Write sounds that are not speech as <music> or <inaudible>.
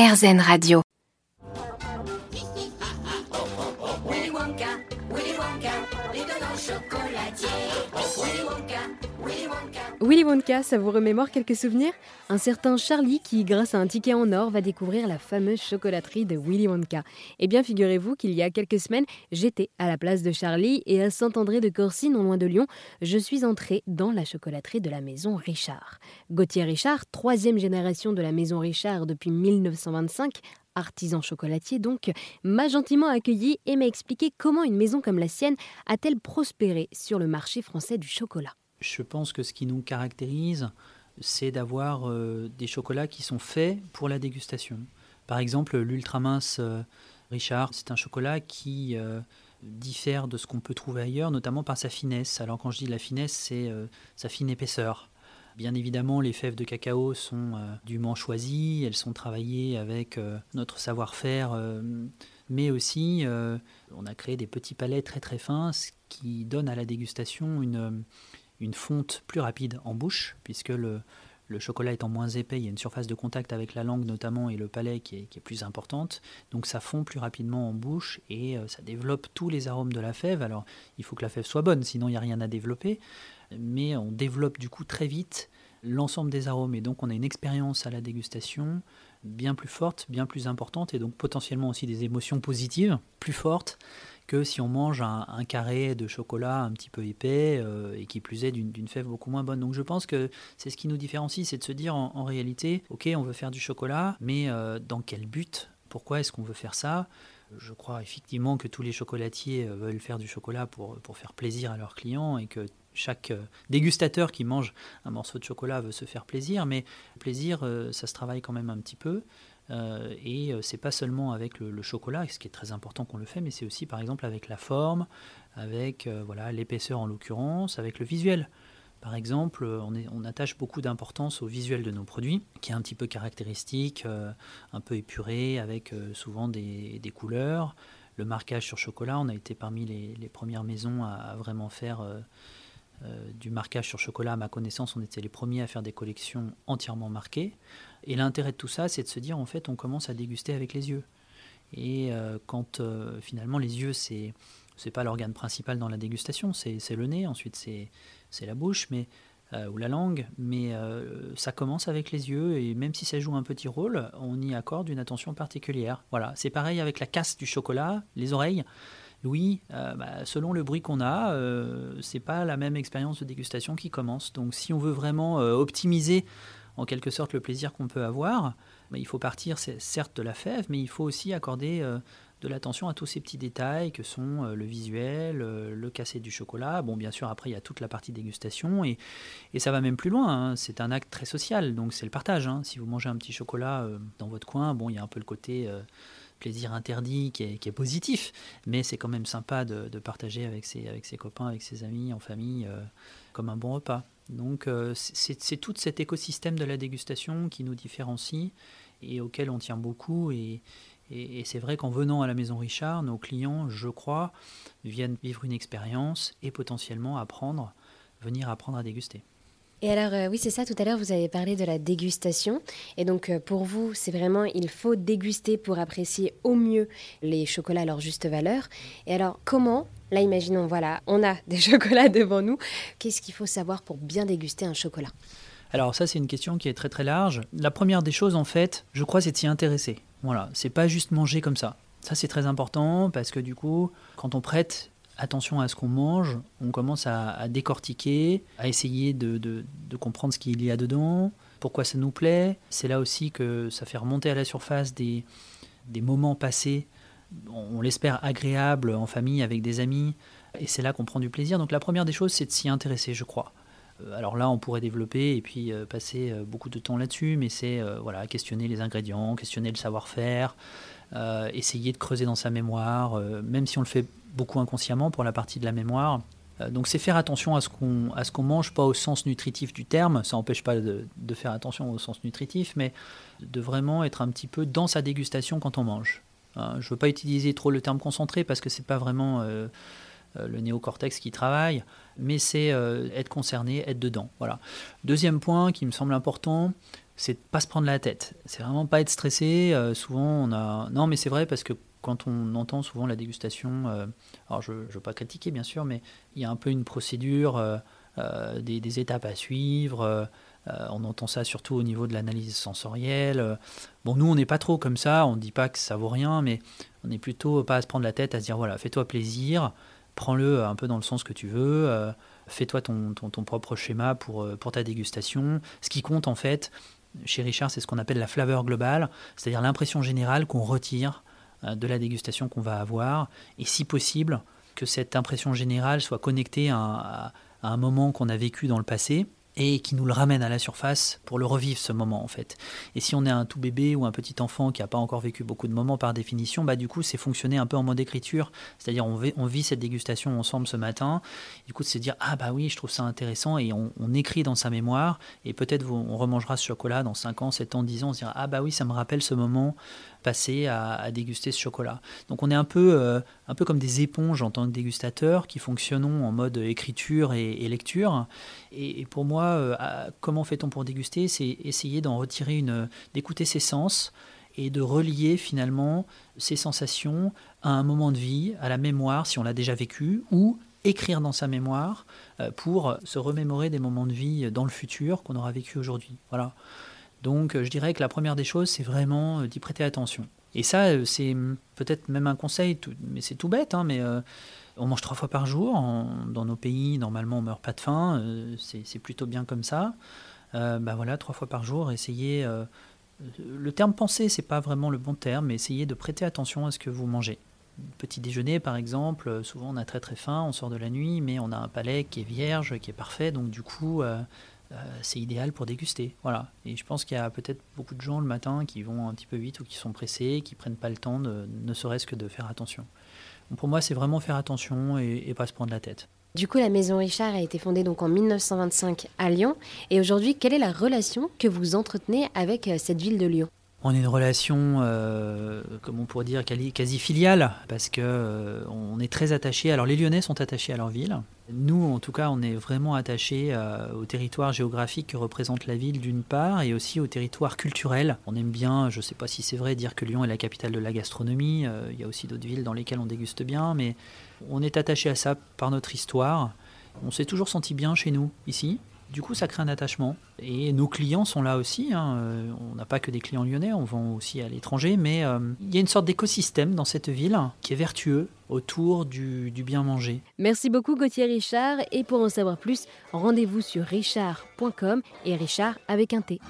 RZN Radio. Willy Wonka, ça vous remémore quelques souvenirs? Un certain Charlie qui, grâce à un ticket en or, va découvrir la fameuse chocolaterie de Willy Wonka. Eh bien, figurez-vous qu'il y a quelques semaines, j'étais à la place de Charlie et à Saint-André de Corcy, non loin de Lyon, je suis entrée dans la chocolaterie de la maison Richard. Gauthier Richard, troisième génération de la maison Richard depuis 1925, artisan chocolatier donc, m'a gentiment accueilli et m'a expliqué comment une maison comme la sienne a-t-elle prospéré sur le marché français du chocolat. Je pense que ce qui nous caractérise, c'est d'avoir euh, des chocolats qui sont faits pour la dégustation. Par exemple, l'ultra mince euh, Richard, c'est un chocolat qui euh, diffère de ce qu'on peut trouver ailleurs, notamment par sa finesse. Alors quand je dis la finesse, c'est euh, sa fine épaisseur. Bien évidemment, les fèves de cacao sont dûment choisies, elles sont travaillées avec notre savoir-faire, mais aussi on a créé des petits palais très très fins, ce qui donne à la dégustation une, une fonte plus rapide en bouche, puisque le, le chocolat étant moins épais, il y a une surface de contact avec la langue notamment et le palais qui est, qui est plus importante. Donc ça fond plus rapidement en bouche et euh, ça développe tous les arômes de la fève. Alors il faut que la fève soit bonne, sinon il n'y a rien à développer. Mais on développe du coup très vite l'ensemble des arômes et donc on a une expérience à la dégustation bien plus forte, bien plus importante et donc potentiellement aussi des émotions positives plus fortes que si on mange un, carré de chocolat un petit peu épais euh, et qui plus est d'une fève beaucoup moins bonne. Donc je pense que c'est ce qui nous différencie, c'est de se dire en, en réalité, ok, on veut faire du chocolat, mais euh, dans quel but? Pourquoi est-ce qu'on veut faire ça? Je crois effectivement que tous les chocolatiers euh, veulent faire du chocolat pour, pour faire plaisir à leurs clients et que chaque euh, dégustateur qui mange un morceau de chocolat veut se faire plaisir, mais plaisir, euh, ça se travaille quand même un petit peu. Euh, et c'est pas seulement avec le, le chocolat, ce qui est très important qu'on le fait, mais c'est aussi par exemple avec la forme, avec voilà l'épaisseur en l'occurrence, avec le visuel. Par exemple, on, attache beaucoup d'importance au visuel de nos produits, qui est un petit peu caractéristique, un peu épuré, avec souvent des, couleurs. Le marquage sur chocolat, on a été parmi les, premières maisons à, vraiment faire du marquage sur chocolat. À ma connaissance, on était les premiers à faire des collections entièrement marquées. Et l'intérêt de tout ça, c'est de se dire, en fait, on commence à déguster avec les yeux. Et euh, quand euh, finalement les yeux, c'est c'est pas l'organe principal dans la dégustation, c'est le nez, ensuite c'est la bouche, mais euh, ou la langue, mais euh, ça commence avec les yeux et même si ça joue un petit rôle, on y accorde une attention particulière. Voilà, c'est pareil avec la casse du chocolat, les oreilles. Oui, euh, bah, selon le bruit qu'on a, euh, c'est pas la même expérience de dégustation qui commence. Donc, si on veut vraiment euh, optimiser en quelque sorte le plaisir qu'on peut avoir, bah, il faut partir certes de la fève, mais il faut aussi accorder euh, de l'attention à tous ces petits détails que sont le visuel, le cassé du chocolat. Bon, bien sûr, après, il y a toute la partie dégustation et, ça va même plus loin. hein. C'est un acte très social, donc c'est le partage. hein. Si vous mangez un petit chocolat dans votre coin, bon, il y a un peu le côté plaisir interdit qui est, positif, mais c'est quand même sympa de, partager avec ses, copains, avec ses amis, en famille, euh, comme un bon repas. Donc euh, c'est tout cet écosystème de la dégustation qui nous différencie et auquel on tient beaucoup. Et, et- et c'est vrai qu'en venant à la Maison Richard, nos clients, je crois, viennent vivre une expérience et potentiellement apprendre, venir apprendre à déguster. Et alors, euh, oui, c'est ça, tout à l'heure, vous avez parlé de la dégustation. Et donc, euh, pour vous, c'est vraiment, il faut déguster pour apprécier au mieux les chocolats à leur juste valeur. Et alors, comment, là, imaginons, voilà, on a des <laughs> chocolats devant nous, qu'est-ce qu'il faut savoir pour bien déguster un chocolat? Alors ça, c'est une question qui est très très large. La première des choses, en fait, je crois, c'est de s'y intéresser. Voilà, c'est pas juste manger comme ça. Ça, c'est très important parce que du coup, quand on prête attention à ce qu'on mange, on commence à, décortiquer, à essayer de, comprendre ce qu'il y a dedans, pourquoi ça nous plaît. C'est là aussi que ça fait remonter à la surface des, moments passés, on, l'espère agréables en famille, avec des amis, et c'est là qu'on prend du plaisir. Donc la première des choses, c'est de s'y intéresser, je crois. Euh, Alors là, on pourrait développer et puis euh, passer euh, beaucoup de temps là-dessus, mais c'est voilà, questionner les ingrédients, questionner le savoir-faire, euh, essayer de creuser dans sa mémoire, euh, même si on le fait beaucoup inconsciemment pour la partie de la mémoire. Euh, donc c'est faire attention à ce qu'on mange, pas au sens nutritif du terme, ça n'empêche pas de, faire attention au sens nutritif, mais de vraiment être un petit peu dans sa dégustation quand on mange. Hein, je ne veux pas utiliser trop le terme concentré parce que c'est pas vraiment le néocortex qui travaille, mais c'est être concerné, être dedans. Voilà. Deuxième point qui me semble important, c'est de pas se prendre la tête. C'est vraiment pas être stressé. souvent, on a. Non, mais c'est vrai parce que quand on entend souvent la dégustation, alors je ne veux pas critiquer bien sûr, mais il y a un peu une procédure, des, des, étapes à suivre. Euh, on entend ça surtout au niveau de l'analyse sensorielle. Bon, nous, on n'est pas trop comme ça, on ne dit pas que ça vaut rien, mais on est plutôt pas à se prendre la tête, à se dire voilà, fais-toi plaisir, prends-le un peu dans le sens que tu veux, euh, fais-toi ton, propre schéma pour, euh, pour ta dégustation. Ce qui compte, en fait, chez Richard, c'est ce qu'on appelle la flaveur globale, c'est-à-dire l'impression générale qu'on retire de la dégustation qu'on va avoir, et si possible, que cette impression générale soit connectée à un moment qu'on a vécu dans le passé et qui nous le ramène à la surface pour le revivre ce moment en fait. Et si on est un tout bébé ou un petit enfant qui n'a pas encore vécu beaucoup de moments par définition, bah du coup c'est fonctionner un peu en mode écriture, c'est-à-dire on, on, vit cette dégustation ensemble ce matin, du coup c'est dire ah bah oui je trouve ça intéressant et on, écrit dans sa mémoire. Et peut-être on remangera ce chocolat dans 5 ans, 7 ans, 10 ans, on se dira ah bah oui ça me rappelle ce moment passer à, déguster ce chocolat. Donc on est un peu, euh, un peu comme des éponges en tant que dégustateurs qui fonctionnons en mode écriture et, lecture. Et, pour moi, euh, comment fait-on pour déguster? C'est essayer d'en retirer une, d'écouter ses sens et de relier finalement ces sensations à un moment de vie, à la mémoire si on l'a déjà vécu, ou écrire dans sa mémoire euh, pour se remémorer des moments de vie dans le futur qu'on aura vécu aujourd'hui. Voilà. Donc euh, je dirais que la première des choses, c'est vraiment euh, d'y prêter attention. Et ça, euh, c'est peut-être même un conseil, mais c'est tout bête, hein, mais on mange trois fois par jour. dans nos pays, normalement, on meurt pas de faim. c'est plutôt bien comme ça. bah voilà, trois fois par jour, essayez. le terme penser, c'est pas vraiment le bon terme, mais essayez de prêter attention à ce que vous mangez. Petit déjeuner, par exemple, souvent on a très très faim, on sort de la nuit, mais on a un palais qui est vierge, qui est parfait, donc du coup, euh, c'est idéal pour déguster. Voilà. Et je pense qu'il y a peut-être beaucoup de gens le matin qui vont un petit peu vite ou qui sont pressés, qui prennent pas le temps, de, ne serait-ce que de faire attention. pour moi, c'est vraiment faire attention et, et, pas se prendre la tête. Du coup, la Maison Richard a été fondée donc en 1925 à Lyon. Et aujourd'hui, quelle est la relation que vous entretenez avec euh, cette ville de Lyon? On a une relation, euh, comme on pourrait dire, quasi filiale, parce que euh, on est très attaché. Alors les Lyonnais sont attachés à leur ville. Nous, en tout cas, on est vraiment attachés euh, au territoire géographique que représente la ville d'une part, et aussi au territoire culturel. On aime bien, je ne sais pas si c'est vrai, dire que Lyon est la capitale de la gastronomie. il y a aussi d'autres villes dans lesquelles on déguste bien, mais on est attaché à ça par notre histoire. On s'est toujours senti bien chez nous, ici. Du coup, ça crée un attachement. Et nos clients sont là aussi. Hein. Euh, on n'a pas que des clients lyonnais, on vend aussi à l'étranger. Mais euh, il y a une sorte d'écosystème dans cette ville qui est vertueux autour du, du bien manger. Merci beaucoup Gauthier Richard. Et pour en savoir plus, rendez-vous sur richard.com et Richard avec un T.